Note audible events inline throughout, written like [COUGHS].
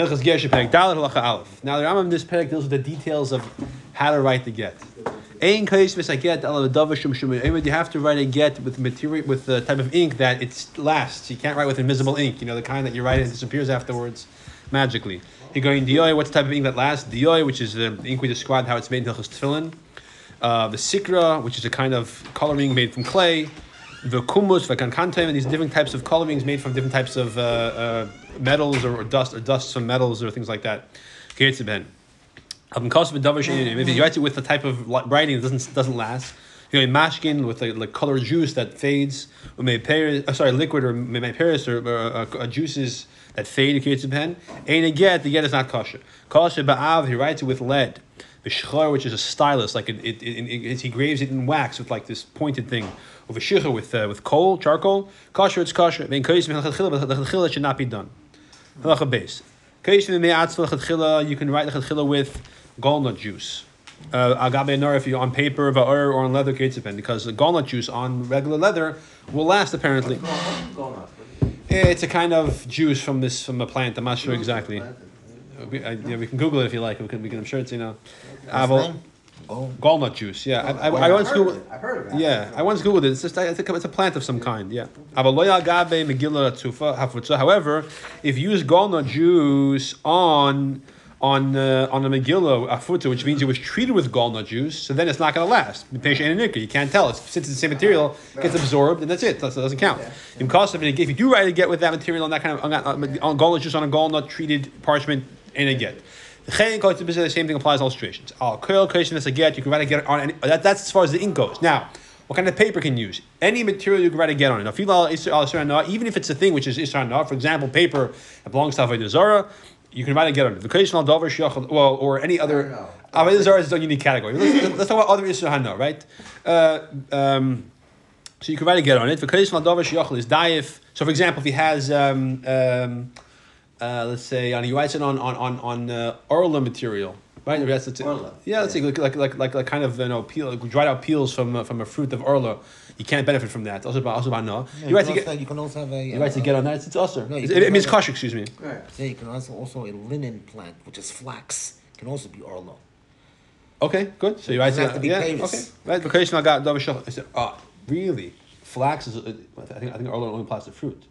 Hilchas Ger Shepeg Dalet Halacha Aleph. Now the Rambam in this parak deals with the details of how to write the get. Ein kais v'saget ala v'dava shum shum. You have to write a get with material with the type of ink that it lasts. You can't write with invisible ink. You know the kind that you write and it disappears afterwards magically. You go in dioi. What's the type of ink that lasts? Dioi, which is the ink we described how it's made in Hilchas Tefillin. Uh, the sikra, which is a kind of coloring made from clay. The kumus, the v'kankantem, and these different types of colorings made from different types of uh, uh, metals or, or dust, or dust from metals or things like that. If you write it with the type of writing that doesn't doesn't last, you know, mashkin with a like colored juice that fades, or may paris, uh, sorry, liquid or may paris or, or juices that fade. Ain't a get. The get is not kosher. Kosher ba'av. He writes it with lead. V'shchar, which is a stylus, like it, it, it, it, he graves it in wax with like this pointed thing. Or v'shicha with uh, with coal, charcoal. Kosher, it's kosher. Vein koyis v'chadchila, but the should not be done. Halacha base. Koyis v'me'atzva l'chadchila, you can write the chadchila with walnut juice. Uh, agabe nor if you're on paper va'or, or on leather ketzipen, because the walnut juice on regular leather will last apparently. It's a kind of juice from this from a plant. I'm not sure exactly. We, I, yeah, we can Google it if you like. We can, we can I'm sure it's you know, Aval, Oh, walnut juice. Yeah, I, I, I once heard Googled. it. I've heard of it. Yeah, I once googled it. It's just I think it's a plant of some kind. Yeah. Avaloya agave megillah tzufa hafutza. However, if you use gallnut juice on on uh, on a megillah afuta, which means it was treated with gallnut juice, so then it's not going to last. The Patient and nick you can't tell. It's, since it's the same material, it gets absorbed, and that's it. That's, that doesn't count. In cost of it, if you do write a get with that material on that kind of on, that, on walnut juice on a walnut treated parchment, and a get. The chen goes to the same thing applies to illustrations. Al curl creation is a get. You can write a get on any. That, that's as far as the ink goes. Now, what kind of paper can you use? Any material you can write a get on it. Now, fil al isra al isra na, even if it's a thing which is isra na, for example, paper that belongs to avodah zara, you can write a get on it. The creation al davar shiach, well, or any other. Avodah zara is a unique category. Let's, let's talk about other isra right? Uh, um, so you can write a get on it. The creation al davar shiach is daif. So, for example, if he has. Um, um, uh, let's say on he writes it on on on on uh, orla material, right? That's, that's, Orla. Yeah, let's say like like like like, like kind of you know peel like dried out peels from uh, from a fruit of orla. You can't benefit from that. Also about also about no. yeah, you write can to also, get you can also have a. you write to get on that. It's, it's usher. No, it, it means have kosher. Excuse me. Right. Say you can also also a linen plant, which is flax, can also be orlo. Okay, good. So you write Doesn't to have to be yeah. famous. Okay, right. Vacation I got double shach. I said, oh, really? Flax is. uh, I think I think orla only applies to fruit.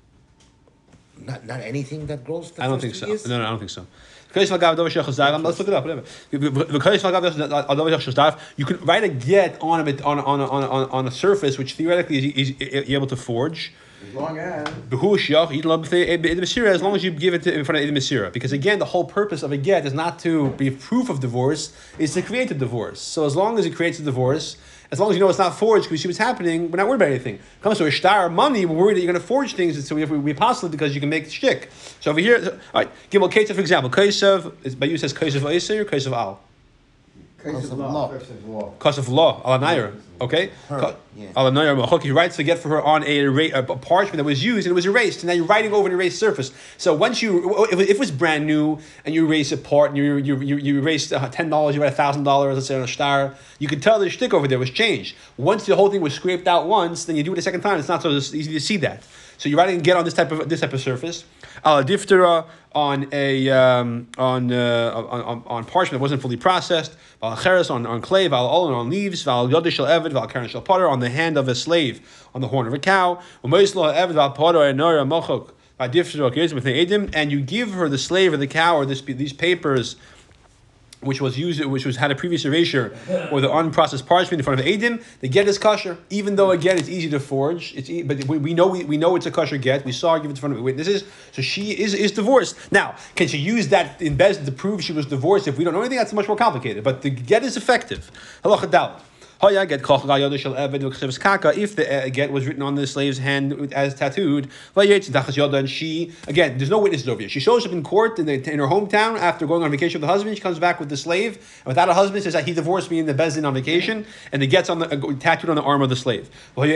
Not not anything that grows. The I don't first think two so. years? No, no, I don't think so. Let's look it up. Whatever. You can write a get on a bit- on on on on, on a surface which theoretically is, is, is able to forge. As long as. Behushach, you love the Masira as long as you give it to, in front of the Masira. Because again, the whole purpose of a get is not to be proof of divorce, is to create a divorce. So as long as it creates a divorce, as long as you know it's not forged, because you see what's happening, we're not worried about anything. Comes to a star money, we're worried that you're going to forge things, so we have we possibly because you can make shtick. So over here, all right, give Gimel Ketzah, for example, is by you says Eiser or Kaisav Al? Case Case of of law. law. Of law. Cause of law, Alanayra. Okay? Her, yeah. Alanayra Machok, he writes to get for her on a, erra- a parchment that was used and it was erased. And now you're writing over an erased surface. So once you, if it if it was brand new and you erase a part and you, you, you, you erased uh, $10, you write $1,000, let's say on a star, you could tell the shtick over there was changed. Once the whole thing was scraped out once, then you do it a second time. It's not so easy to see that. So you're writing get on this type of this type of surface. Al diftera on a um, on, uh, on on parchment that wasn't fully processed. Val cheres on on clay. Val olin on leaves. Val yodish shel eved. Val karen shel potter on the hand of a slave on the horn of a cow. Umoislo eved val potter enora mochok. And you give her the slave or the cow or this these papers which was used, which was had a previous erasure, [LAUGHS] or the unprocessed parchment in front of Adim, the get is kosher. Even though again it's easy to forge, it's e- but we, we know we, we know it's a kosher get. We saw her give it in front of witnesses, so she is is divorced. Now, can she use that in Bezin to prove she was divorced? If we don't know anything, that's much more complicated. But the get is effective. Halacha get. If the uh, get was written on the slave's hand as tattooed, and she again, there's no witnesses over here. She shows up in court in, the, in her hometown after going on vacation with the husband. She comes back with the slave, and without a husband, says that he divorced me in the bezdin on vacation, and the gets on the uh, tattooed on the arm of the slave. And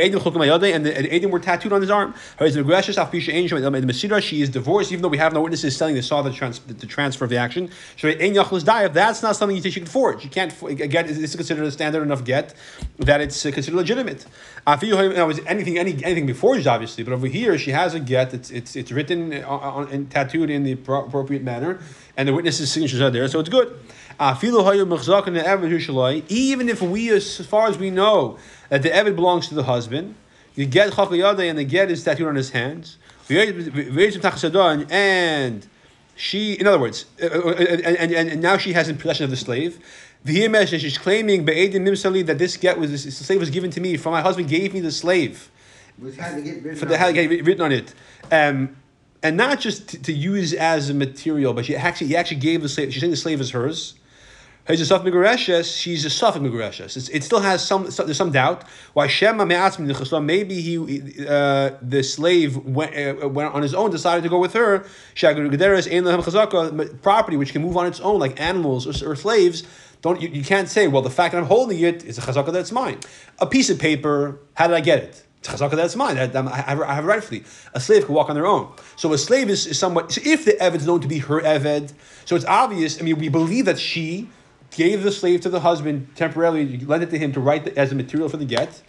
the edim were tattooed on his arm. The. She is divorced, even though we have no witnesses telling they saw the, trans, the, the transfer of the action. That's not something you think she can forge. You can't. fo- Again, is considered a standard enough get? That it's uh, considered legitimate. Know, was anything any, anything before is obviously, but over here she has a get. It's it's it's written on, and tattooed in the pro- appropriate manner, and the witnesses' signatures are there, so it's good. Even if we, as far as we know, that the Eved belongs to the husband, the get chakayade and the get is tattooed on his hands, and she, in other words, uh, uh, and, and, and now she has in possession of the slave. The image she's claiming be'edim nimsali that this get was this slave was given to me, for my husband gave me the slave, Which had to get written for the on. had to get written on it, um, and not just to, to use as a material, but she actually he actually gave the slave. She's saying the slave is hers. He's a Suffolk Megareshes, she's a Suffolk Megareshes. It still has some, some, there's some doubt. Why Shema Me'atzim maybe he, uh, the slave went, uh, went on his own, decided to go with her. Shagur Gederes, Ein Lehem Chazaka, property which can move on its own, like animals or, or slaves. Don't, you, you can't say, well, the fact that I'm holding it is a chazaka that's mine. A piece of paper, how did I get it? It's a chazaka that's mine. I, I have, rightfully. A slave can walk on their own. So a slave is, is somewhat. So if the eved is known to be her eved, so it's obvious. I mean, we believe that she gave the slave to the husband temporarily, lent it to him to write the, as a material for the get,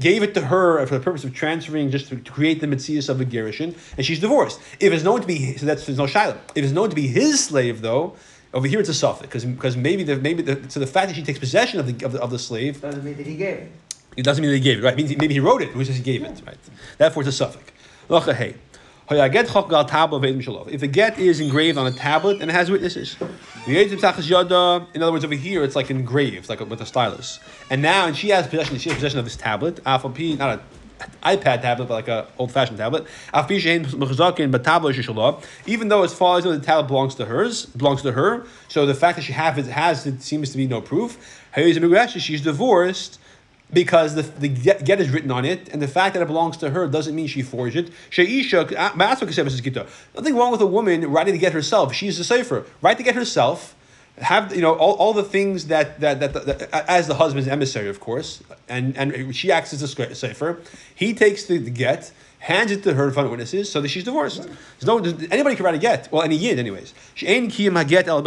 gave it to her for the purpose of transferring, just to, to create the mitzias of a gerushin, and she's divorced. If it's known to be, so that's there's no shiloh. If it's known to be his slave, though, over here it's a suffix because because maybe the maybe the, so the fact that she takes possession of the of the, of the slave Doesn't mean that he gave it. it doesn't mean that he gave it, right? It means maybe he wrote it. Who says he gave it, right? Therefore, it's a suffix. If the get is engraved on a tablet and it has witnesses, in other words, over here it's like engraved, like with a stylus. And now, and she has possession. She has possession of this tablet. Not an iPad tablet, but like an old-fashioned tablet. Even though, as far as the tablet belongs to hers, belongs to her. So the fact that she have it, has it seems to be no proof. She's divorced because the, the get, get is written on it, and the fact that it belongs to her doesn't mean she forged it. Uh, nothing wrong with a woman writing to get herself. She's a safer. Write to get herself. Have you know all, all the things that that, that, that as the husband's emissary, of course, and and she acts as a safer. He takes the, the get, hands it to her in front of witnesses, so that she's divorced. There's no anybody can write a get. Well, any yid, anyways. She ain't kiyam haget el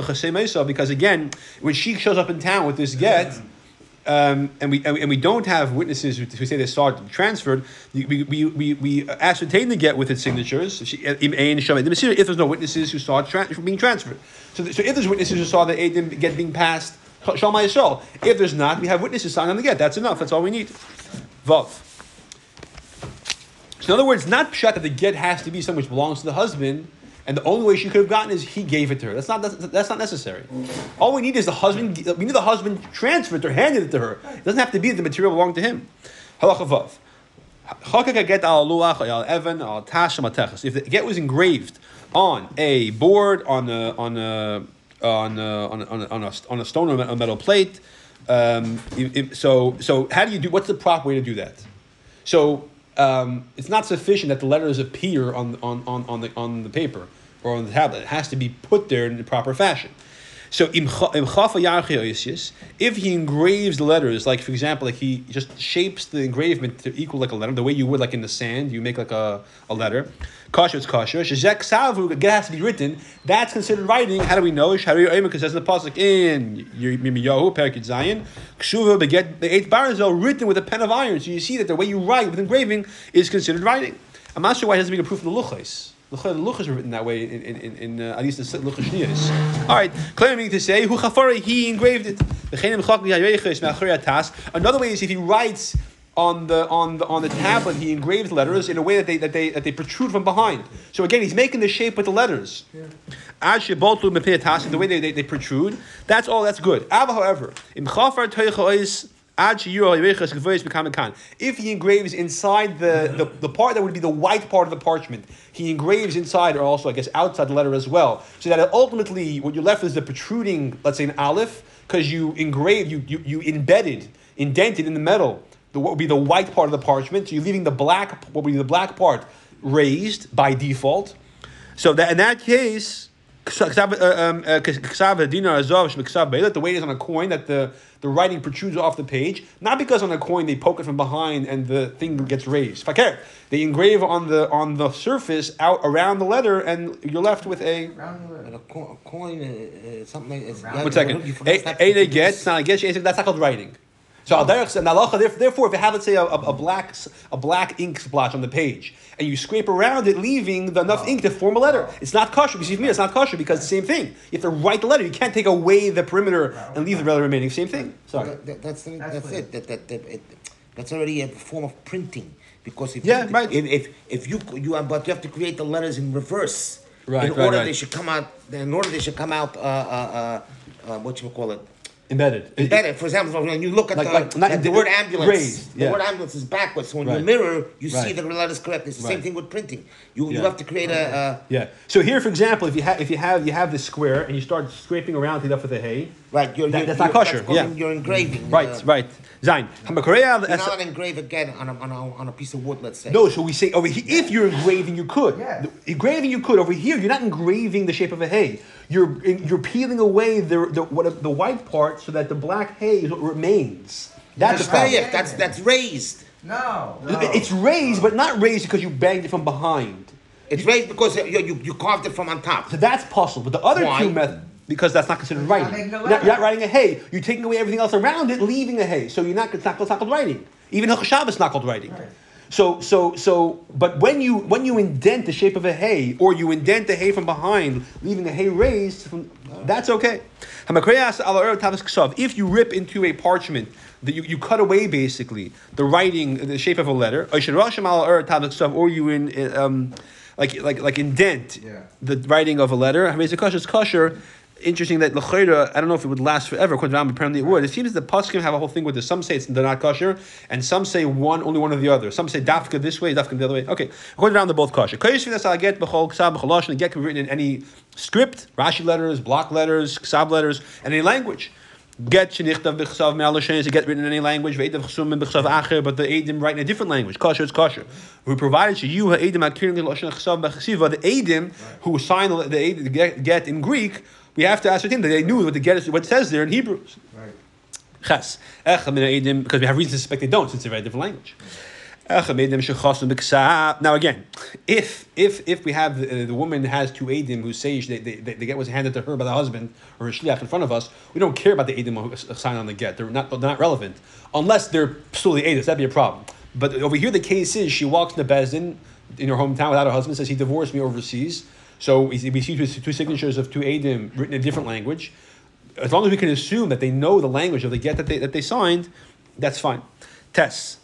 because again, when she shows up in town with this get um, and we and we, don't have witnesses who, say they saw it transferred, we, we, we, we ascertain the get with its signatures. If there's no witnesses who saw it tra- being transferred, so, so if there's witnesses who saw the Adim get being passed, Yisrael. If there's not, we have witnesses signed on the get. That's enough. That's all we need. Vav. So in other words, not pshat that the get has to be something which belongs to the husband. And the only way she could have gotten is he gave it to her. That's not that's, that's not necessary. All we need is the husband. We need the husband transferred or handed it to her. It doesn't have to be that the material belonged to him. Halachavav. If the get was engraved on a board, on a on a on a, on a, on a, on a, on a stone or a metal plate, um, if, so so how do you do? What's the proper way to do that? So um, it's not sufficient that the letters appear on on, on, on the on the paper or on the tablet. It has to be put there in the proper fashion. So if he engraves the letters, like for example, like he just shapes the engravement to equal like a letter, the way you would like in the sand, you make like a, a letter. Kasha is kasha. Shezek savu it has to be written. That's considered writing. How do we know? Because it says in the pasuk in Yirmiyahu Perik Zion, Kshuva beget the eighth baranzel written with a pen of iron. So you see that the way you write with engraving is considered writing. I'm not sure why it doesn't make a proof of the luchos. The luchas are written that way in, in, in, in uh, at least the luchas shniyas. All right, claiming to say who chafari he engraved it. Another way is if he writes on the on the on the tablet he engraves letters in a way that they that they that they protrude from behind. So again, he's making the shape with the letters. Yeah. The way they, they, they protrude, that's all. That's good. However, in if he engraves inside the, the, the part that would be the white part of the parchment, he engraves inside or also, I guess, outside the letter as well. So that ultimately what you're left with is the protruding, let's say an aleph, because you engraved, you, you, you embedded, indented in the metal, the, what would be the white part of the parchment. So you're leaving the black, what would be the black part raised by default. So that in that case, the way it is on a coin that the, the writing protrudes off the page, not because on a coin they poke it from behind and the thing gets raised. They engrave on the on the surface out around the letter, and you're left with a. And a, co- a coin, uh, uh, something like. It's, One second. A, a, a get, it's not a get. That's not called writing. So al derech and halacha, therefore, if you have let's say a, a, a black s- a black ink splotch on the page and you scrape around it, leaving the enough ink to form a letter, it's not kosher. You see, for me, it's not kosher because it's the same thing. You have to write the letter. You can't take away the perimeter and leave the letter remaining. Same thing. Sorry. That, that- that's That's that's, it. That, that, that, it. That's already a form of printing because if Yeah, you, right. if, if if you you are, but you have to create the letters in reverse. Right, In right, order right. they should come out. In order they should come out. Uh, uh, uh, uh, what you call it. Embedded. Embedded. For example, when you look at Like- the, like- not at the word ambulance, raised, the word ambulance is backwards. So when you Right. mirror, you see the letters correct. It's the same thing with printing. You, you have to create a. a Yeah. So here, for example, if you have if you have you have this square and you start scraping around it up with the hay, right. You're, That- you're, that's not you're- kosher, called yeah. You're engraving. right, uh, right. Zain. Hamakorea. You're not engrave again on a, on a, on a piece of wood, let's say. No, so we say over here, if you're engraving, you could. Yeah. Engraving, you could. Over here, you're not engraving the shape of a hay. You're you're peeling away the the what the white part so that the black hay remains. That's the That's problem. That's that's raised. No. no. It's raised, but not raised because you banged it from behind. It's raised because you, you, you carved it from on top. So that's possible. But the other Why? two methods, because that's not considered writing. making You're not, you're not writing a hay. You're taking away everything else around it, leaving a hay. So you're not. It's not, it's not called writing. Even Hilchot Shabbos is not called writing. Right. So so so. But when you when you indent the shape of a hay, or you indent the hay from behind, leaving the hay raised, from, that's okay. Hamakriyas ala ur tavis ksav. If you rip into a parchment. That you, you cut away basically the writing, the shape of a letter. Or you in um, like like like indent Yeah. the writing of a letter. Is kosher. Interesting that l'chayra. I don't know if it would last forever. According to apparently it would. It seems that poskim have a whole thing with this. Some say it's they're not kosher, and some say one only one or the other. Some say dafka this way, dafka the other way. Okay, according to Rambam, they're both kosher. Kodesh v'nas al get b'chol ksab b'chol lashon. The get can be written in any script, Rashi letters, block letters, ksab letters, and any language. Get shenichtav b'chsav me'al is a get written in any language. Ve'edav chsum b'chsav acher, but the edim write in a different language. Kosher is kosher. We provided to you ha'edim akirin l'lashon chsav b'chsiva. The edim who signed the, get in Greek, we have to ascertain that they knew what the get is, what it says there in Hebrews. Right. Ches. Echad min ha'edim, because we have reason to suspect they don't, since they write a different language. Echad min ha'edim shechasim b'ksav. Now again, if if if we have the, the woman has two edim who say they, they, they, the get was handed to her by the husband or her shliach in front of us, we don't care about the edim who sign on the get. They're not they're not relevant unless they're solely edis. That'd be a problem. But over here, the case is she walks in the bezdin in her hometown without her husband. Says he divorced me overseas. So we see two, signatures of two edim written in a different language as long as we can assume that they know the language of the get that they, that they signed, that's fine. Tes.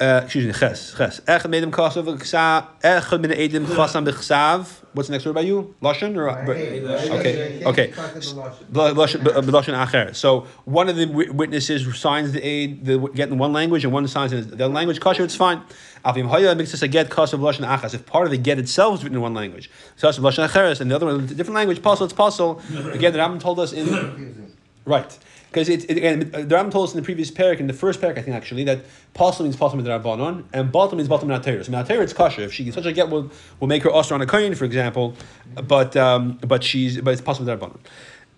Uh, excuse me, ches, ches. Echad kasav v'ksav, echad min edim chasam b'chsav. What's the next word by you? Lashon or? Okay, okay. cut to the lashon. Bl- Lashon b- Lashon acher. So one of the witnesses signs the aid, the get in one language, and one signs in the other language. Kosher, it's fine. Avim haya makes us a get kasav Lashon achas. If part of the get itself is written in one language, kasav Lashon acheres, and the other one, a different language, puzzle, it's puzzle. [LAUGHS] Again, the Rambam told us in. Right. Because it, it, again, the Rambam told us in the previous parak, in the first parak, I think actually, that pasul means pasul midrabanon, and batal means batal minateir. So minateir, it's kosher. If she such a get will will make her osir on a coin, for example, but um, but she's but it's pasul midrabanon.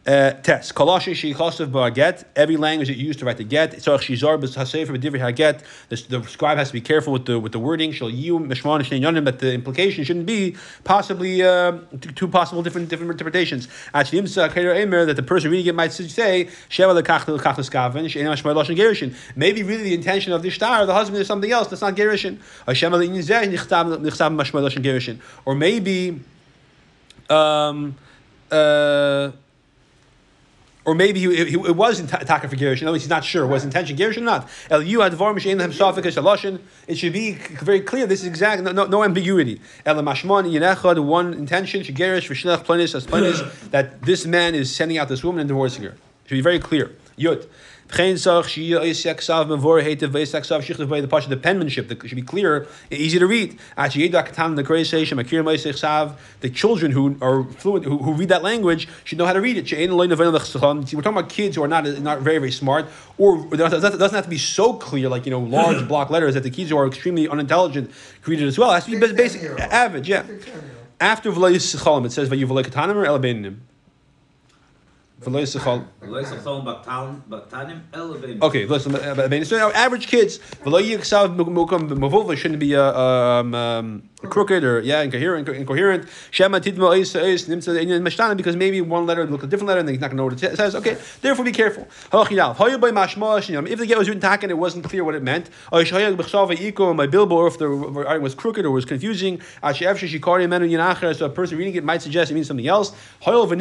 Uh, test. Kalashi she chasav. Every language that you use to write the get. Tzarich shizar b's hasefer b'divrei haget. The, scribe has to be careful with the with the wording. Shall you mishman yonim, but the implication shouldn't be possibly uh, two, possible different different interpretations. Actually, that the person reading it might say. Maybe really the intention of the shtar, the husband, is something else. That's not gerushin. Or maybe. Um, uh, or maybe he, he, it was in taka for Gerushin. In other words, he's not sure. Was intention Gerushin or not? El you had varmish ein lehem safik shaloshin. It should be very clear. This is exact. No, no, no ambiguity. El mashmon yinechad one intention shegerish v'shlech planis as planis [CLEARS THROAT] that this man is sending out this woman and divorcing her. It should be very clear. Yud. Geen zag she is seksav mevor hate of seksav shichtav by the penmanship that should be clear, easy to read. The great station makir the children who are fluent who, who read that language should know how to read it. She'ein loy nevel lechsacham. See, We're talking about kids who are not not very very smart, or it doesn't have to be so clear like you know large block letters that the kids who are extremely unintelligent can read it as well. It has to be basic average, yeah. After it says Okay, listen. but I mean, so now average kids, shouldn't be uh, um, um, crooked or yeah incoherent incoherent. Because maybe one letter look a different letter and he's not going to know what it says. Okay therefore be careful. If the get was written tack and it wasn't clear what it meant. Or my bilbo or if the writing was crooked or was confusing. So a person reading it might suggest it means something else. Since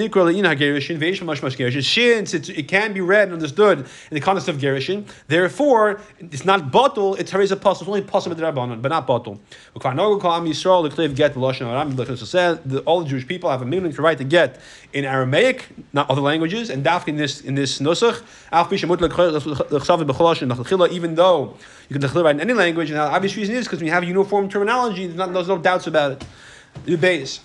it can be read and understood in the context of gerishin therefore it's not bottle it's harisa pasul it's only b'drabanan but not bottle Yisrael the Kliv get the Lashon Aram. The said the, all the Jewish people have a minimum right to get in Aramaic, not other languages, and dafk in this in this nusach. Even though you can write in any language, and the obvious reason is because you have uniform terminology, there's, not, there's no doubts about it. The base.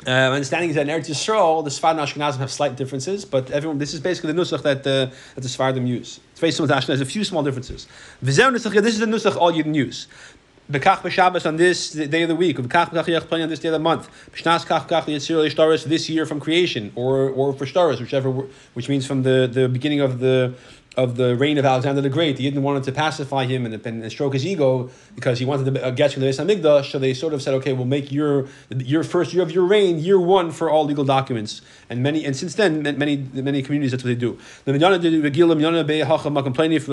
Uh, my understanding is that in Eretz Yisrael, the Sfard and Ashkenazim have slight differences, but everyone, this is basically the nusach that, uh, that the Sfardim use. It's very similar to Ashkenaz, there's a few small differences. This is the nusach all you can use. Bekach b'Shabbos on this day of the week. Bekach b'Kach playing on this day of the month. B'Shnas Kach Kach Shtaris this year from creation, or or for Shtaris, whichever, which means from the, the beginning of the of the reign of Alexander the Great. He didn't want to pacify him and, and, stroke his ego because he wanted to get to the Beis. So they sort of said, okay, we'll make your your first year of your reign year one for all legal documents. And many and since then, many many communities that's what they do. The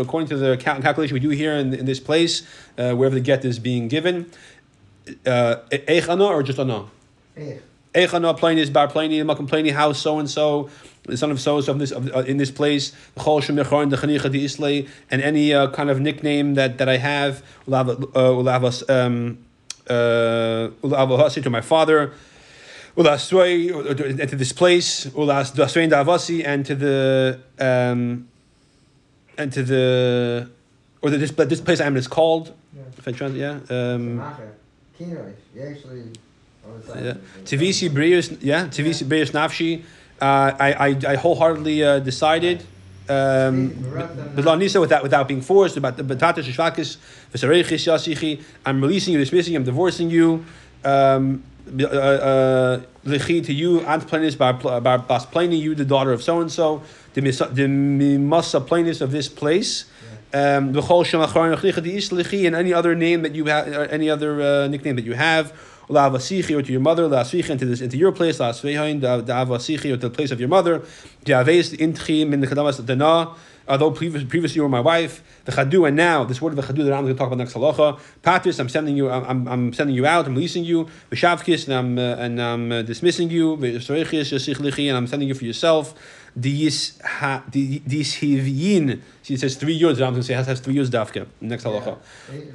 according to the calculation we do here in, in this place, uh, wherever the get is being given, uh, or just ana. Echana Pliny bar Pliny Makam Pliny house so and so the son of so and so this of, uh, in this place the Chol Shemechar the Chanicha the Islay and any uh, kind of nickname that, that I have will have will have us um uh to my father Ulasway to this place Ulas Daswain Davasi and to the um and to the or the, this this place I am is called Yeah. if I translate yeah um Kinois. You actually. Yeah. Tivisi Brius, yeah, Tivisi Brius Nafshi. Uh, I, I, I wholeheartedly uh, decided. Um, Nisa without without being forced about the batata shishvakis v'sarechis yasichi. I'm releasing you, dismissing you, I'm divorcing you. Um, uh, uh, to you, Ant Planis by Bas Pliny, you the daughter of so and so. The mimasa Planis of this place. Um, the khichadis, lichi and any other name that you have, any other uh, nickname that you have la'avasichi or to your mother, la'asvichi into this into your place, la'asvehain da'avasichi or to the place of your mother, da'aves intchi min the chadamas dana. Although previous, previously you were my wife, the chadu, and now this word of the chadu that I'm going to talk about next halacha. Patris, I'm sending you, I'm, I'm sending you out, I'm releasing you. V'shavkis, and I'm uh, and I'm uh, dismissing you. V'sorechis, and I'm sending you for yourself. These ha these hivyin. Says three years. I'm going to say has, has three years dafka. Next halacha.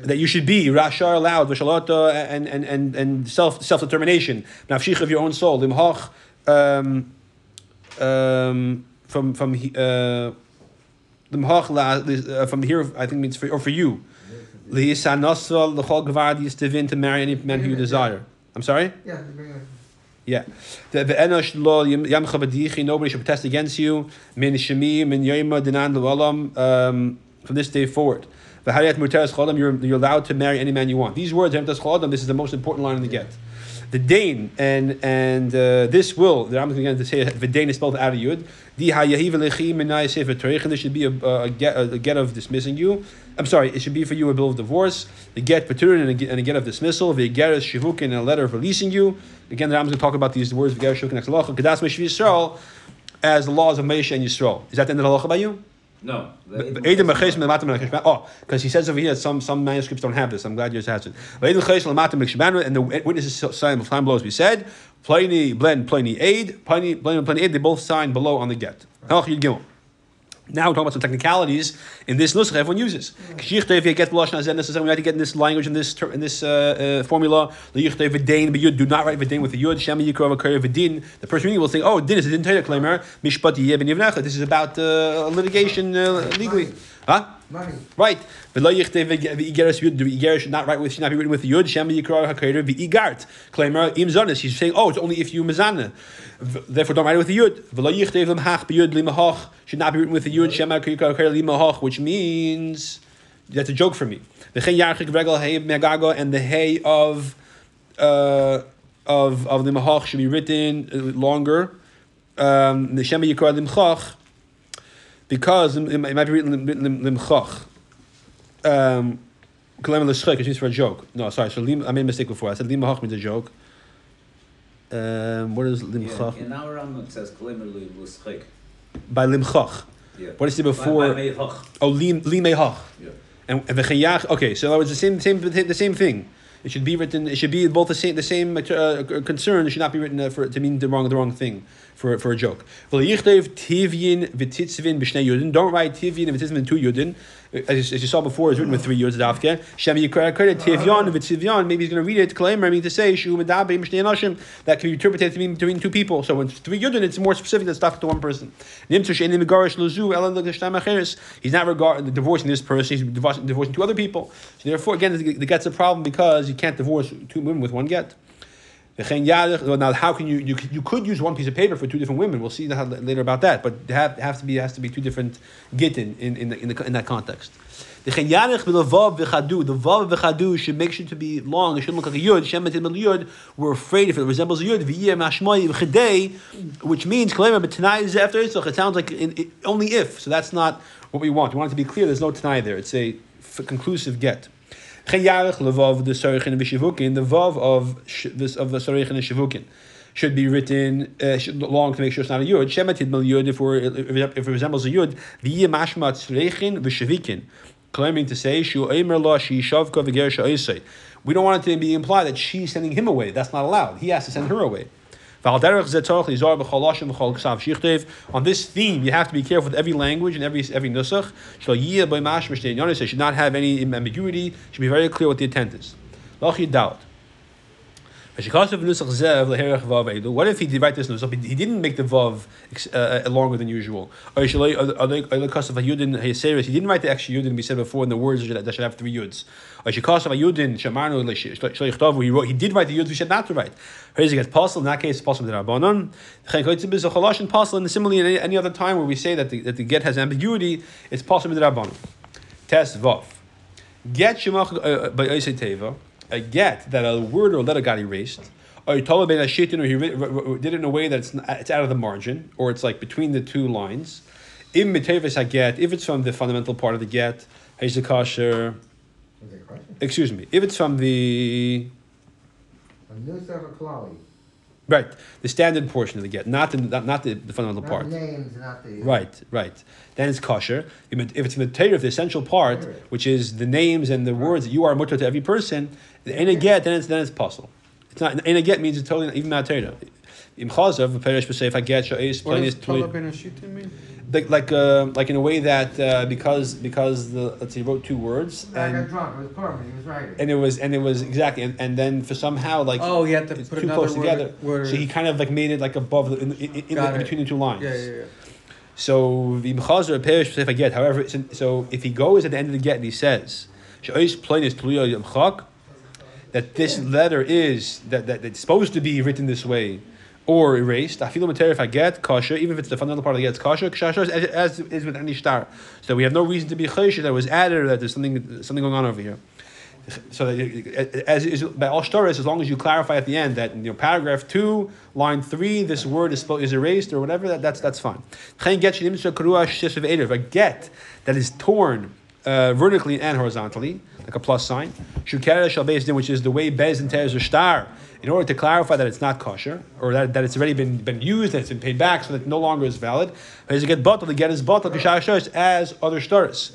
That you should be rashar loud v'shalota and and and and self self determination. Nafshich of your own soul. Limhach. Um, um, from from uh, uh, from here, I think means for or for you. To marry any man who you desire. I'm sorry. Yeah. Yeah. The the enosh lo yamcha b'dichi. Nobody should protest against you. Min shemi min dinan l'olam. Um, from this day forward. V'hariyat muteres chodam. You're you're allowed to marry any man you want. These words, chodam. This is the most important line in the get. The Dane and and uh, this will. I'm going to say the Dane is spelled out of yud. Di hayahiv lechi sefer. And there should be a, a, get, a get of dismissing you. I'm sorry. It should be for you a bill of divorce. The get patur and a, and a get of dismissal. The get is shivuk and a letter of releasing you. Again, the Rambam's going to talk about these words. V'ger shivuk next halacha. Meshvi Yisrael as the laws of Moshe and Yisrael. Is that the end of the halacha by you? No. Oh, because he says over here that some, some manuscripts don't have this. I'm glad yours has it. And the witnesses sign time below, as we said, Pliny, blend, Pliny, aid, Pliny, blend, Pliny, aid, they both sign below on the get. Now we're talking about some technicalities in this nusach everyone uses. You get we have to get in this language in this in this uh, uh, formula. Do not write v'dain with a yud. Shema yikra v'din. The person reading will think, oh, din is a din claimer. Mishpat This is about uh, litigation uh, legally. Huh? Money. Right. V'igeret should not write with should not be written with the yud. Shema yikra hakayder v'igart. Claimer im zonis. He's saying, oh, it's only if you mezana. Therefore, don't write it with the yud. V'lo yichtev lemhach b'yud limahach. Should not be written with the yud. Shema yikra hakayder limahach, which means that's a joke for me. Chay yarchik regel hey megago and the hay of uh, of of the mahach should be written uh, longer. Um, the shema yikra limchach because it might be written limchach. Um, Kalema l'schek, which means for a joke. No, sorry. So lim, I made a mistake before. I said lima hach means a joke. Um, what is lim Yeah, chach? in our Rambam it says Klimer li. By lim chach. Yeah. What is it By- before? by mei. Oh, lim lim hach. Yeah. And and v'chayach. Okay, so it's the same same the same thing. It should be written. It should be both the same the same uh, concern. It should not be written uh, for to mean the wrong the wrong thing for for a joke. Don't write tivyin and v'titzvin two yudin. Uh, as, you- as you saw before, it's written with three yuds. Davke. Shem yikra tivyon v'titzvyon. Maybe he's going to read it. Claim. I mean to say. That can be interpreted to mean between two people. So when it's three yudin, it's more specific than stuff to one person. He's not regard divorcing this person. He's divorcing, divorcing two other people. So therefore, again, it gets a problem because you can't divorce two women with one get. Now, how can you, you you could use one piece of paper for two different women? We'll see later about that. But have have to be has to be two different gittin in in the, in, the, in that context. V'chein yadich v'levav. The vav v'chadu should make sure to be long. It shouldn't look like a yud. Shem etim yud. We're afraid if it resembles a yud. V'yeh mashmai v'chadei, which means kalema. But tonight is after Yitzchak. It sounds like in, it, only if. So that's not what we want. We want it to be clear. There's no tonight there. It's a conclusive get. Jarig levav the sarichin and vishivukin. The vav of this of the sarichin and should be written uh, should long to make sure it's not a yud. Shematid mil yud if, we're, if it resembles a yud. V'yeh mashmat sarichin v'shivikin. Claiming to say she. We don't want it to be implied that she's sending him away. That's not allowed. He has to send her away. On this theme, you have to be careful with every language and every every nusach. It should not have any ambiguity. It should be very clear what the intent is. Doubt. What if he did write this nusach? He didn't make the vav uh, uh, longer than usual. Or uh, uh, He didn't write the extra yudin we said before in the words that should have three yuds. He wrote. He did write the yuds we said not to write. It gets possible. In that case, possible that rabbanon. is a and possible. And similarly, in any, other time where we say that the, that the get has ambiguity, it's possible that rabbanon. Test vav. Get shemach uh, by Teva, a get that a word or letter got erased, or he told ben Hashitin, or he did it in a way that it's, it's out of the margin, or it's like between the two lines. Im Mitevas get if it's from the fundamental part of the get, Hezekasher, Is that a question? excuse me, if it's from the A nusach or klali? right, the standard portion of the get, not the not, not the, the fundamental Not part. names, not the. Right, right. Then it's kosher. If it's in the Torah, the essential part, which is the names and the words that you are mutter to every person, in a get, then it's then it's possible. It's not in a get means it's totally not, even Torah. Im chazav perish b'seif haget sha'is What plainest does Ben Ashita mean? like like uh, like in a way that uh, because because the let's see he wrote two words I got and drunk, it was permanent, he was writing. and it was and it was exactly and, and then for somehow like Oh, he had to put too another close word- together word- so he kind of like made it like above the, in, in, in, in between the two lines Yeah, yeah, yeah. so the mechazer perish if I get. However, so if he goes at the end of the get and he says, "She'ois plain is tluya yom chak," that this letter is that, that it's supposed to be written this way or erased. I feel if I get kasha, even if it's the fundamental part of the get, kasha. Kasha as, as is with any star. So we have no reason to be chayish that it was added or that there's something something going on over here. So that as is by all stories, as long as you clarify at the end that in your paragraph two, line three, this word is is erased or whatever, that, that's that's fine. Chen get shenim shel karua sheshev erev, A get that is torn uh, vertically and horizontally, like a plus sign. Shukera shall beis din, which is the way bez and tears a star. In order to clarify that it's not kosher, or that, that it's already been, been used, that it's been paid back, so that no longer is valid. But as you get bottle, the get is bottle, as other stars.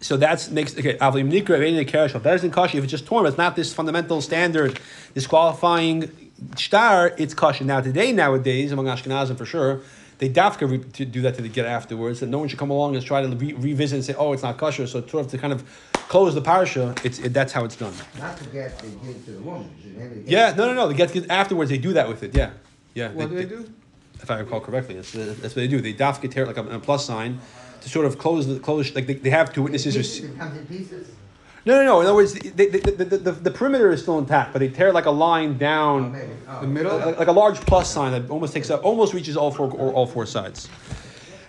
So that's makes okay. Avlim nikra ve'ein kerash That isn't kosher if it's just torn. It's not this fundamental standard disqualifying star. It's kosher now. Today, nowadays, among Ashkenazim for sure, they dafka re- to do that to the get afterwards. That no one should come along and try to re- revisit and say, "Oh, it's not kosher." So sort of to kind of close the parsha. It's it, that's how it's done. Not to get, they give it to the woman. They never get Yeah, no, no, no. The get get afterwards. They do that with it. Yeah, yeah. What do they do? If I recall correctly, that's, that's what they do. They dafka tear it like a, a plus sign to sort of close the close. Like they, they have two witnesses. Or, s- It comes in pieces. No, no, no. In other words, they, they, the, the, the, the perimeter is still intact, but they tear like a line Oh, down, maybe. Oh. The middle? like, like a large plus sign that almost takes up, almost reaches all four or all four sides.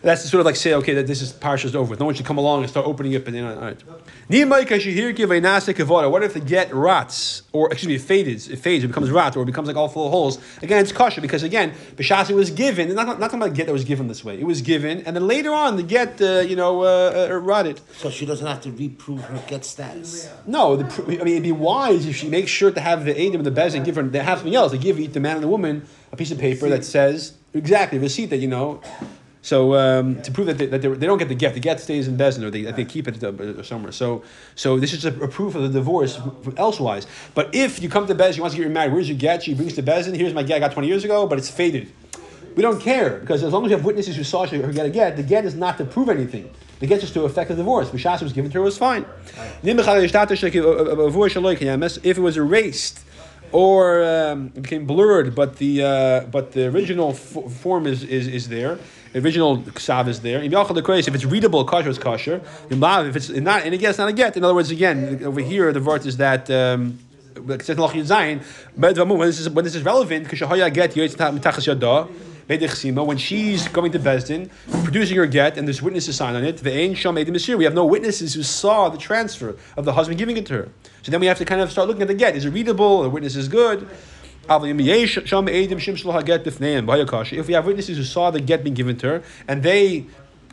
That's to sort of like say, okay, that this is parasha's over. No one should come along and start opening it. And then, all right. Nimaika shehir give a nasa kavada. What if the get rots, or excuse me, it fades, it fades, it becomes rot, or it becomes like all full of holes? Again, it's kosher because again, b'shas was given. Not not talking about get that was given this way. It was given, and then later on the get, uh, you know, uh, uh, rotted. So she doesn't have to reprove her get status. No, the, I mean, it'd be wise if she makes sure to have the aid and the bez and give her, they have something else. They give each, the man and the woman a piece of paper that says, exactly, receipt that, you know. So um, to prove that, they, that they, they don't get the get, the get stays in Bezin or they, they keep it uh, somewhere. So so this is a, a proof of the divorce from elsewise. But if you come to Bezin, you want to get remarried, where's your get? She brings to Bezin, here's my get I got 20 years ago, but it's faded. We don't care because as long as you have witnesses who saw her get a get, the get is not to prove anything. The get is to affect the divorce. Bishas was given to her was fine. If it was erased or um, it became blurred, but the uh, but the original f- form is, is, is there. The original ksav is there. If it's readable, kosher is kosher. If it's not, and again, it's not a get. In other words, again, over here, the vart is that. Um, when this is when this is relevant, when she's going to Besdin, producing her get, and there's witnesses signed on it, the ain sham made the We have no witnesses who saw the transfer of the husband giving it to her. So then we have to kind of start looking at the get. Is it readable? The witness is good. If we have witnesses who saw the get being given to her, and they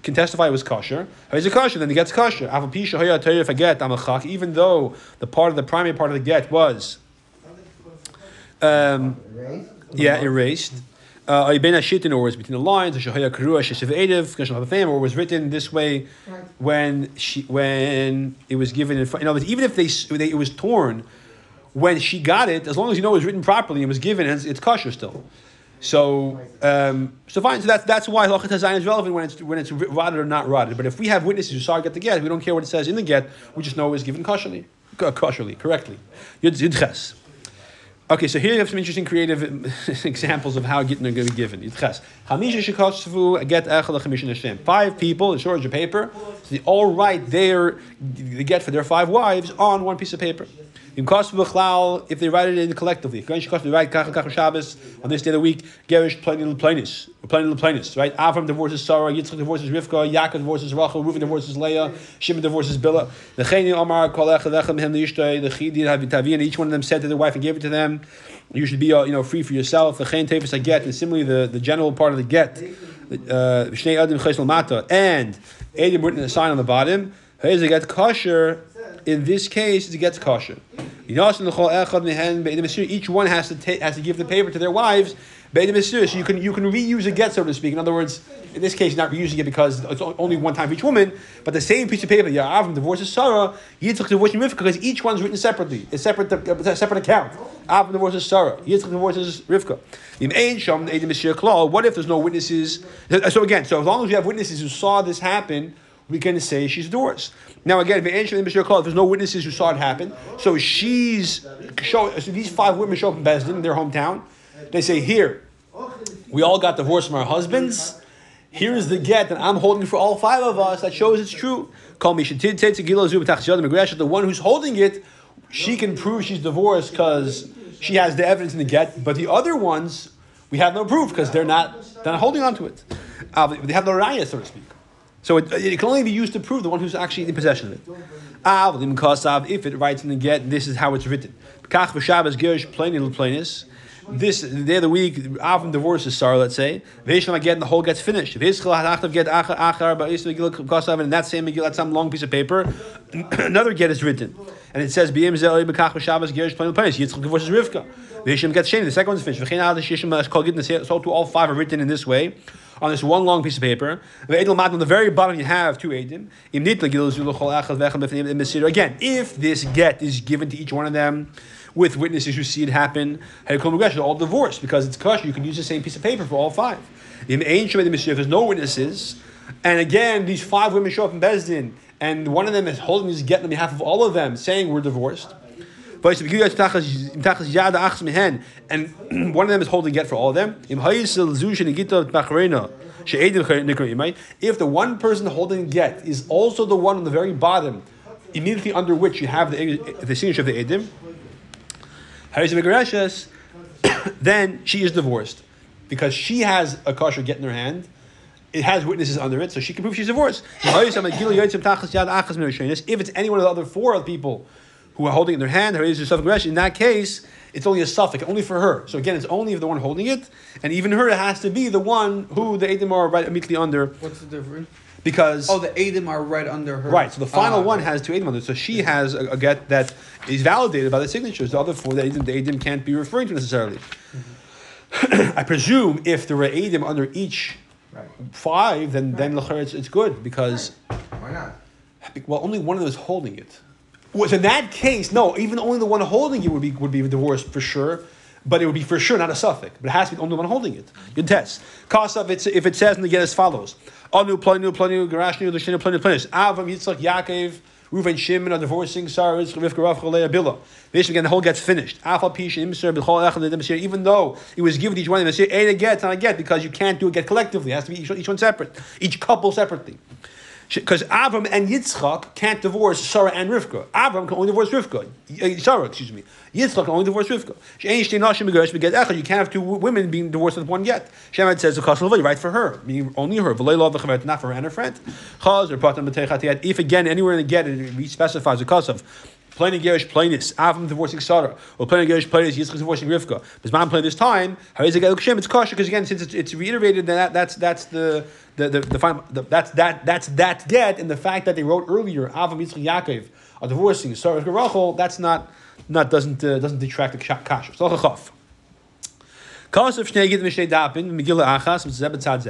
can testify it was kosher. It's kosher, then the get's kosher. Even though the part of the primary part of the get was, um, yeah, erased. Uh, or was between the lines, or was written this way when she when it was given in front. In other words, even if they, they it was torn when she got it, as long as you know it was written properly and was given, it's, it's kosher still. So, um, so fine. So that's that's why lachat hazayin is relevant when it's when it's rotted or not rotted. But if we have witnesses who saw it get the get, we don't care what it says in the get. We just know it was given kosherly, kosherly, correctly. Yud. Okay, so here you have some interesting creative [LAUGHS] examples of how getting are going to be given. Five people, a shortage of paper. So they all write their the get for their five wives on one piece of paper. In Khosra, if they write it in collectively, they write on this day of the week, Gerish Pliny Plainus, Pliny Plainus, right? Avram divorces Sarah, Yitzchak divorces Rivka, Yaakov divorces Rachel, Reuven divorces Leah, Shimon divorces Billah. The Omar. Each one of them said to their wife and gave it to them. You should be, uh, you know, free for yourself. The Chen Tefes I get, and similarly the, the general part of the get, Mata, and Adim written a sign on the bottom. Here's a get kosher in this case, it gets kosher. Each one has to ta- has to give the paper to their wives. So you can you can reuse a get, so to speak. In other words, in this case, you're not reusing it because it's only one time for each woman. But the same piece of paper, Avram divorces Sarah, Yitzchak divorces Rivka, because each one's written separately. It's separate, a separate account. Avram divorces Sarah, Yitzchak divorces Rivka. What if there's no witnesses? So again, so as long as you have witnesses who saw this happen, we can say she's divorced. Now again, if there's no witnesses who saw it happen, so she's show. So these five women show up in Besdin, in their hometown. They say, "Here, we all got divorced from our husbands. Here is the get that I'm holding for all five of us. That shows it's true. Call me The one who's holding it, she can prove she's divorced because she has the evidence in the get. But the other ones, we have no proof because they're not they're not holding on to it. Uh, they have no raya, so to speak. So it, it, can only be used to prove the one who's actually in possession of it. If it writes in the get, this is how it's written. This day of the week, Avram divorces Sarah, let's say. Veishlam get and the whole gets finished. get and in that same Megillah, some long piece of paper, [CLEARS THROAT] another get is written. And it says, B'yim zeli b'kach v'shabbos gerish plain plain. Yitzchak divorces Rivka. Veishlam gets shame. The second one's finished. V'chein ad shishim kol gittin. So to all five are written in this way on this one long piece of paper. On the very bottom, you have two edim. Again, if this get is given to each one of them with witnesses who see it happen, all divorced because it's kosher. You can use the same piece of paper for all five. If there's no witnesses, and again, these five women show up in Bezdin, and one of them is holding this get on behalf of all of them, saying we're divorced. And [CLEARS THROAT] one of them is holding get for all of them. If the one person holding get is also the one on the very bottom, immediately under which you have the, the signature of the Edim, [COUGHS] then she is divorced. Because she has a kosher get in her hand, it has witnesses under it, so she can prove she's divorced. [COUGHS] If it's any one of the other four people who are holding it in their hand, in that case, it's only a suffix, only for her. So again, it's only if the one holding it, and even her, it has to be the one who the Edom are right immediately under, What's the difference? Because Oh, the Adam are right under her. Right. So the final Ah, one has two Adim on it. So she has a, a get that is validated by the signatures. The other four, the Adim, the Adim can't be referring to necessarily. [CLEARS THROAT] I presume if there were Adim under each Right. five, then then l'chayr it's, it's good because Why not? well only one of them is holding it. Was in that case, no, even only the one holding it would be would be divorced for sure. But it would be for sure not a suffix. But it has to be the only one holding it. Good test. Cost of it if it says in the get as follows: Anu. Avram Yitzchak Yaakov. Reuven Shimon are divorcing Sarah, Rivka, Rachel, Leah, Billah. This again, the whole gets finished. Even though it was given to each one of them, ain't a get, not a get, because you can't do a get collectively. It has to be each, each one separate, each couple separately. Because Avram and Yitzchak can't divorce Sarah and Rivka. Avram can only divorce Rivka. Uh, Sarah, excuse me. Yitzchak can only divorce Rivka. You can't have two women being divorced with one yet. Shemad says right for her, meaning only her. Not for her and her friend. If again anywhere in the get it specifies the kasav. Plain and garish plainness. Avram divorcing Sarah, or plain and garish plainness. Yitzchak divorcing Rivka. But man playing this time. How is it get It's kosher because again, since it's, it's reiterated that that's that's the the the, the, final, the that's that that's that get, and the fact that they wrote earlier Avram Yitzchak Yaakov are divorcing Sarah Rachel. That's not not doesn't uh, doesn't detract the kasher. So chaf.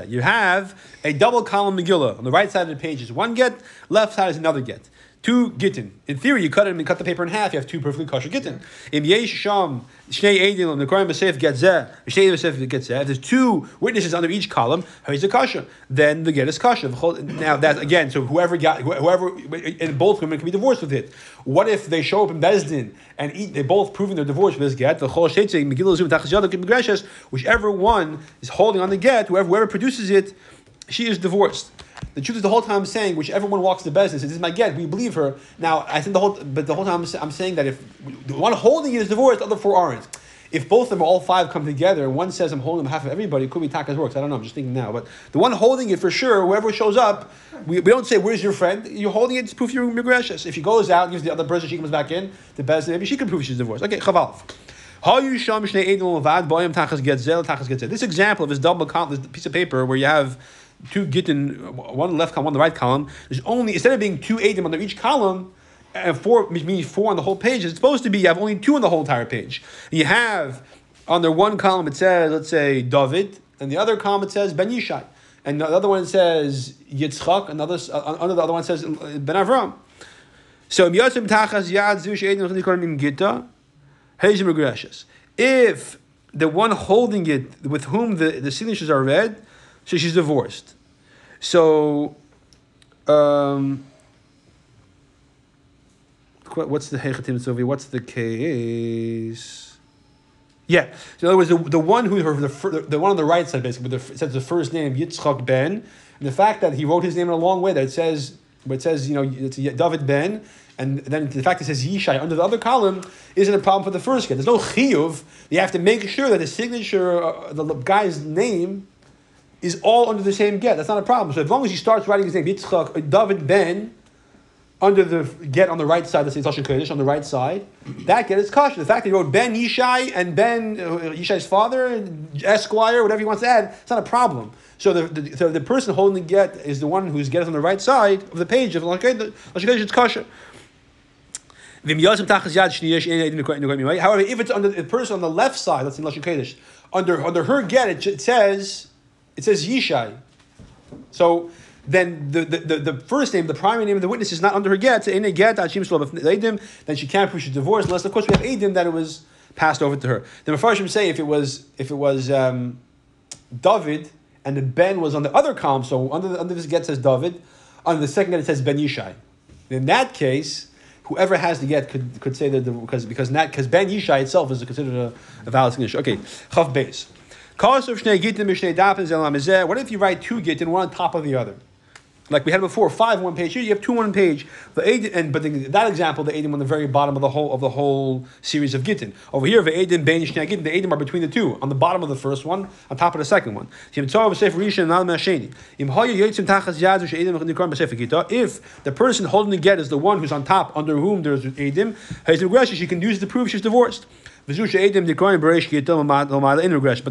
You have a double column Megillah. On the right side of the page is one get, left side is another get. Two gittin. In theory, you cut it and cut the paper in half. You have two perfectly kosher gittin. Im yesh sham shnei edin the b'seif get zeh, shnei b'seif. If there's two witnesses under each column, here's a kosher. Then the get is kosher. Now that again, so whoever got whoever and both women can be divorced with it. What if they show up in Bezdin and eat, they both proving their divorce with this get? The chol. Whichever one is holding on the get, whoever whoever produces it, she is divorced. The truth is, the whole time I'm saying, whichever one walks the business, this is my get. We believe her. Now, I think the whole, but the whole time I'm, I'm saying that if the one holding it is divorced, the other four aren't. If both of them, all five, come together, and one says I'm holding half of everybody, it could be Taka's works. I don't know. I'm just thinking now. But the one holding it for sure, whoever shows up, we, we don't say where's your friend. You're holding it to prove you're migratious. If she goes out, gives the other person, she comes back in. The best, maybe she can prove she's divorced. Okay, chavalv. This example of this double column, this piece of paper where you have two gittin, one left column, one the right column. There's only instead of being two edim under each column, and four means four on the whole page. It's supposed to be you have only two on the whole entire page. You have under one column it says let's say David, and the other column it says Ben Yishai, and the other one says Yitzchak, another uh, under the other one says Ben Avram. So Miyasim Tachas Yad Zush. If the one holding it, with whom the, the signatures are read, so she's divorced. So, um, what's the Hechatim Sovi? What's the case? Yeah. So in other words, the, the one who her, the, the one on the right side basically, but the, says the first name Yitzchak Ben, and the fact that he wrote his name in a long way that it says, but it says you know it's David Ben, and then the fact that it says Yishai under the other column isn't a problem for the first guy. There's no chiyuv. You have to make sure that the signature, uh, the guy's name, is all under the same get. That's not a problem. So as long as he starts writing his name Yitzchak uh, David Ben under the get on the right side, let's say Lashon on the right side, that get is kosher. The fact that he wrote Ben Yishai and Ben uh, Yishai's father, Esquire, whatever he wants to add, it's not a problem. So the, the, so the person holding the get is the one whose get is on the right side of the page of Lashon Kodesh, it's kosher. However, if it's under the person on the left side, let's say Lashon Kodesh, under under her get, it, it says it says Yishai. So then the, the, the, the first name, the primary name of the witness is not under her get. A then she can't prove she's divorced unless of course we have Eidim that it was passed over to her. The Mepharshim say if it was if it was um, David and the Ben was on the other column, so under the, under this get says David, under the second get it says Ben Yishai. In that case, whoever has the get could, could say that the, because because that because Ben Yishai itself is considered a, a valid signature. Okay, Chav base. What if you write two gittin, one on top of the other? like we had before, five one page. Here you have two one page. The Adim, and but the, that example, the Adim on the very bottom of the whole of the whole series of Gittin. Over here, the Shnei Gittin, the Adim are between the two, on the bottom of the first one, on top of the second one. If the person holding the get is the one who's on top, under whom there's Adim, she can use it to prove she's divorced. But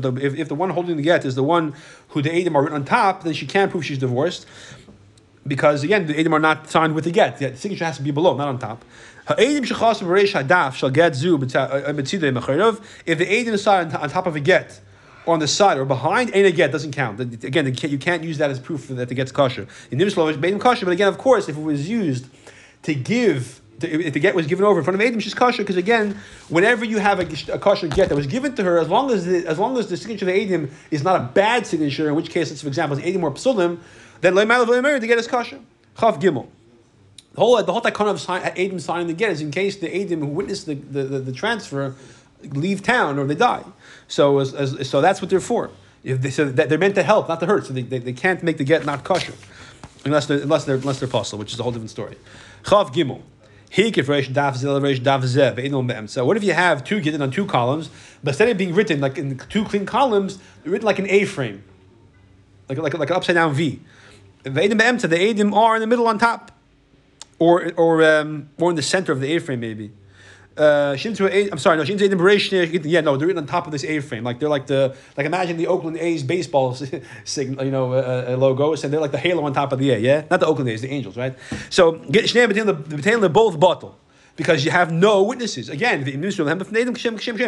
the, if, if the one holding the get is the one who the Adim are written on top, then she can't prove she's divorced. Because again, the Adim are not signed with the get. The signature has to be below, not on top. Uh, uh, if the Adim is signed on top of a get, or on the side or behind, ain't a get doesn't count. Again, you can't use that as proof that the get's kosher. In Nimshlovish, Beidim kosher, but again, of course, if it was used to give if the get was given over in front of Adam, she's kosher. Because again, whenever you have a, a kosher get that was given to her, as long as the, as long as the signature of Adam is not a bad signature, in which case, it's for example, it's Adam or psulim, then leimav leimer the get is kosher. Chav gimel. The whole the whole takana of sign, uh, Adam signing the get is in case the Adam who witnessed the, the, the, the transfer leave town or they die. So as, as, so that's what they're for. If they, so that they're meant to help, not to hurt. So they, they, they can't make the get not kosher, unless they're unless they're unless they're possible, which is a whole different story. Chav gimel. So what if you have two gittin on two columns, but instead of being written like in two clean columns, written like an A frame, like like like an upside down V. The Adim are in the middle on top, or or um, or in the center of the A frame maybe uh, I'm sorry, no, yeah, no, they're written on top of this A frame. Like they're like the like imagine the Oakland A's baseball [LAUGHS] signal, you know, uh, uh, logo, and they're like the halo on top of the A. Yeah, not the Oakland A's, the Angels, right? So get Shnei the both bottle. Because you have no witnesses. Again, the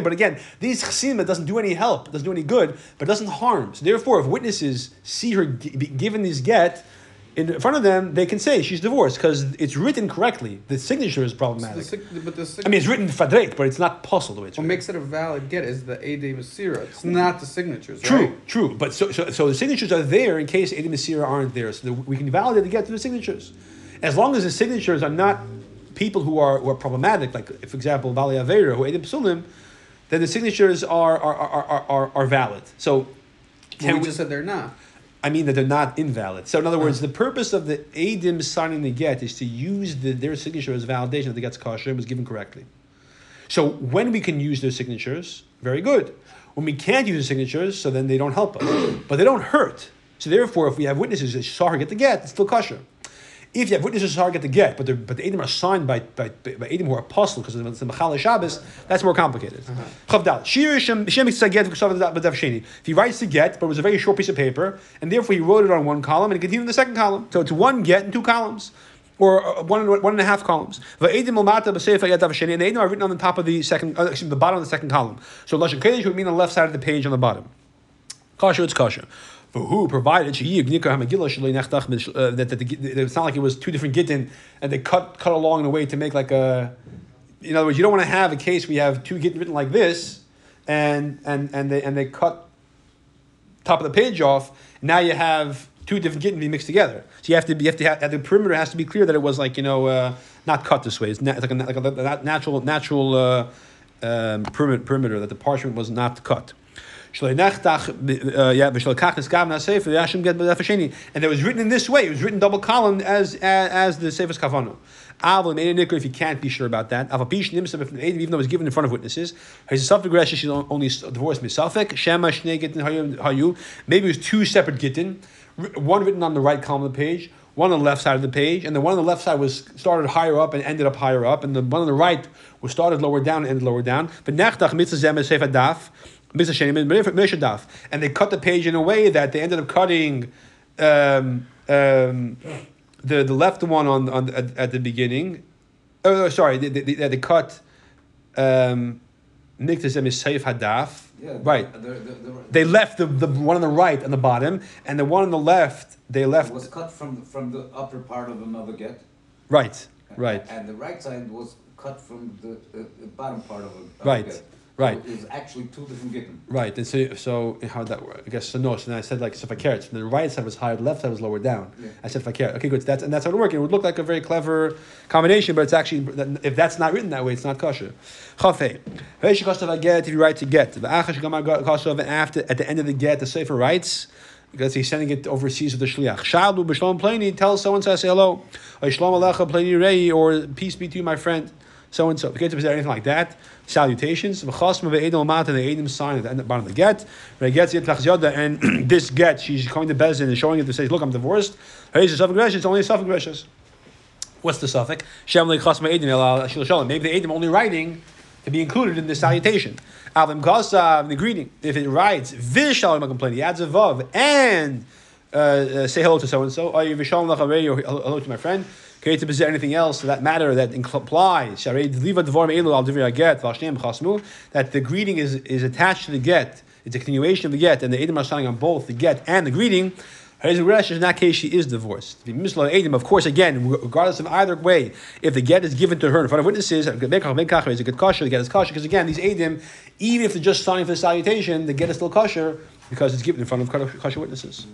but again, these chesima doesn't do any help, doesn't do any good, but doesn't harm. So therefore, if witnesses see her given this get, in front of them, they can say she's divorced because it's written correctly. The signature is problematic. So the, but the I mean, it's written fadreit, but it's not possible the way it's What written. makes it a valid get is the Ede Masira. It's not the signatures, True, right? true. But so, so, so the signatures are there in case Edim Masira aren't there. So the, we can validate the get through the signatures. As long as the signatures are not people who are, who are problematic, like, for example, Bali Avera, who Edim Psulim, then the signatures are, are, are, are, are, are valid. So, Well, we just said they're not. I mean that they're not invalid. So in other words, the purpose of the Adim signing the get is to use the, their signature as validation that the get's kosher was given correctly. So when we can use their signatures, very good. When we can't use the signatures, so then they don't help us. But they don't hurt. So therefore, if we have witnesses that saw her get the get, it's still kosher. If you have witnesses who are get the get, but but the Edom are signed by by, by Edom who are apostle because it's the Mechal Shabbos, that's more complicated. Chavdal. If he writes the get, but it was a very short piece of paper, and therefore he wrote it on one column and it continued in the second column. So it's one get in two columns. Or uh, one, one and a half columns. And the Edom are written on the top of the second, uh, excuse me, the bottom of the second column. So Lashon Kodesh would mean on the left side of the page on the bottom. Kasha, it's kasha for who provided uh, that, that, it's not like it was two different gittin and they cut cut along the way to make like a in other words you don't want to have a case where you have two gittin written like this and and and they and they cut top of the page off now you have two different gittin being mixed together. So you have to you have to have the perimeter has to be clear that it was like you know uh, not cut this way. It's, na- it's like, a, like a natural natural uh, um, perimeter, perimeter that the parchment was not cut Uh, and it was written in this way. It was written double column as as, as the Sefer Kavano. If you can't be sure about that, even though it was given in front of witnesses, she's only divorced misafek. Shema hayu. Maybe it was two separate gittin, one written on the right column of the page, one on the left side of the page, and the one on the left side was started higher up and ended up higher up, and the one on the right was started lower down and ended lower down. But nechtach mitzvah sefer daf. And they cut the page in a way that they ended up cutting um, um, the the left one on, on at, at the beginning. Oh, sorry, they, they, they, they cut um, Hadaf. Yeah, right. The, the, the, they left the, the one on the right on the bottom, and the one on the left they left. Was cut from from the upper part of another get. Right. Right. And the right side was cut from the, the, the bottom part of a right. Get. Right. So it's actually two different gittim. Right. And so, so how that work? I guess so. No. So then I said like so if I cared, so the right side was higher, the left side was lower down. Yeah. I said if I cared, okay, good. That's and that's how it worked. It would look like a very clever combination, but it's actually if that's not written that way, it's not kosher. Chafei. If you write to get, and after at the end of the get, the sefer writes. because he's sending it overseas with the shliach. Shalu b'shalom pleni, tell someone so and say hello. Shalom alecha pleni rei, or peace be to you, my friend. So and so. If present anything like that, salutations. The edim sign at the bottom of the get. And [CLEARS THROAT] this get, she's coming to Bezin and showing it to say, look, I'm divorced. It's only a suffix. What's the suffix? Maybe the edim only writing to be included in the salutation. Avim kasav, the greeting. If it writes vishalom complaint, he adds a vav and uh, uh, say hello to so and so. Or or hello to my friend. To present anything else that matter that implies that the greeting is is attached to the get. It's a continuation of the get, and the edim are signing on both the get and the greeting. In that case, she is divorced. The Misla Edim, of course, again, regardless of either way, if the get is given to her in front of witnesses, is a good kosher, the get is kosher, because again, these Edim, even if they're just signing for the salutation, the get is still kosher because it's given in front of kosher witnesses.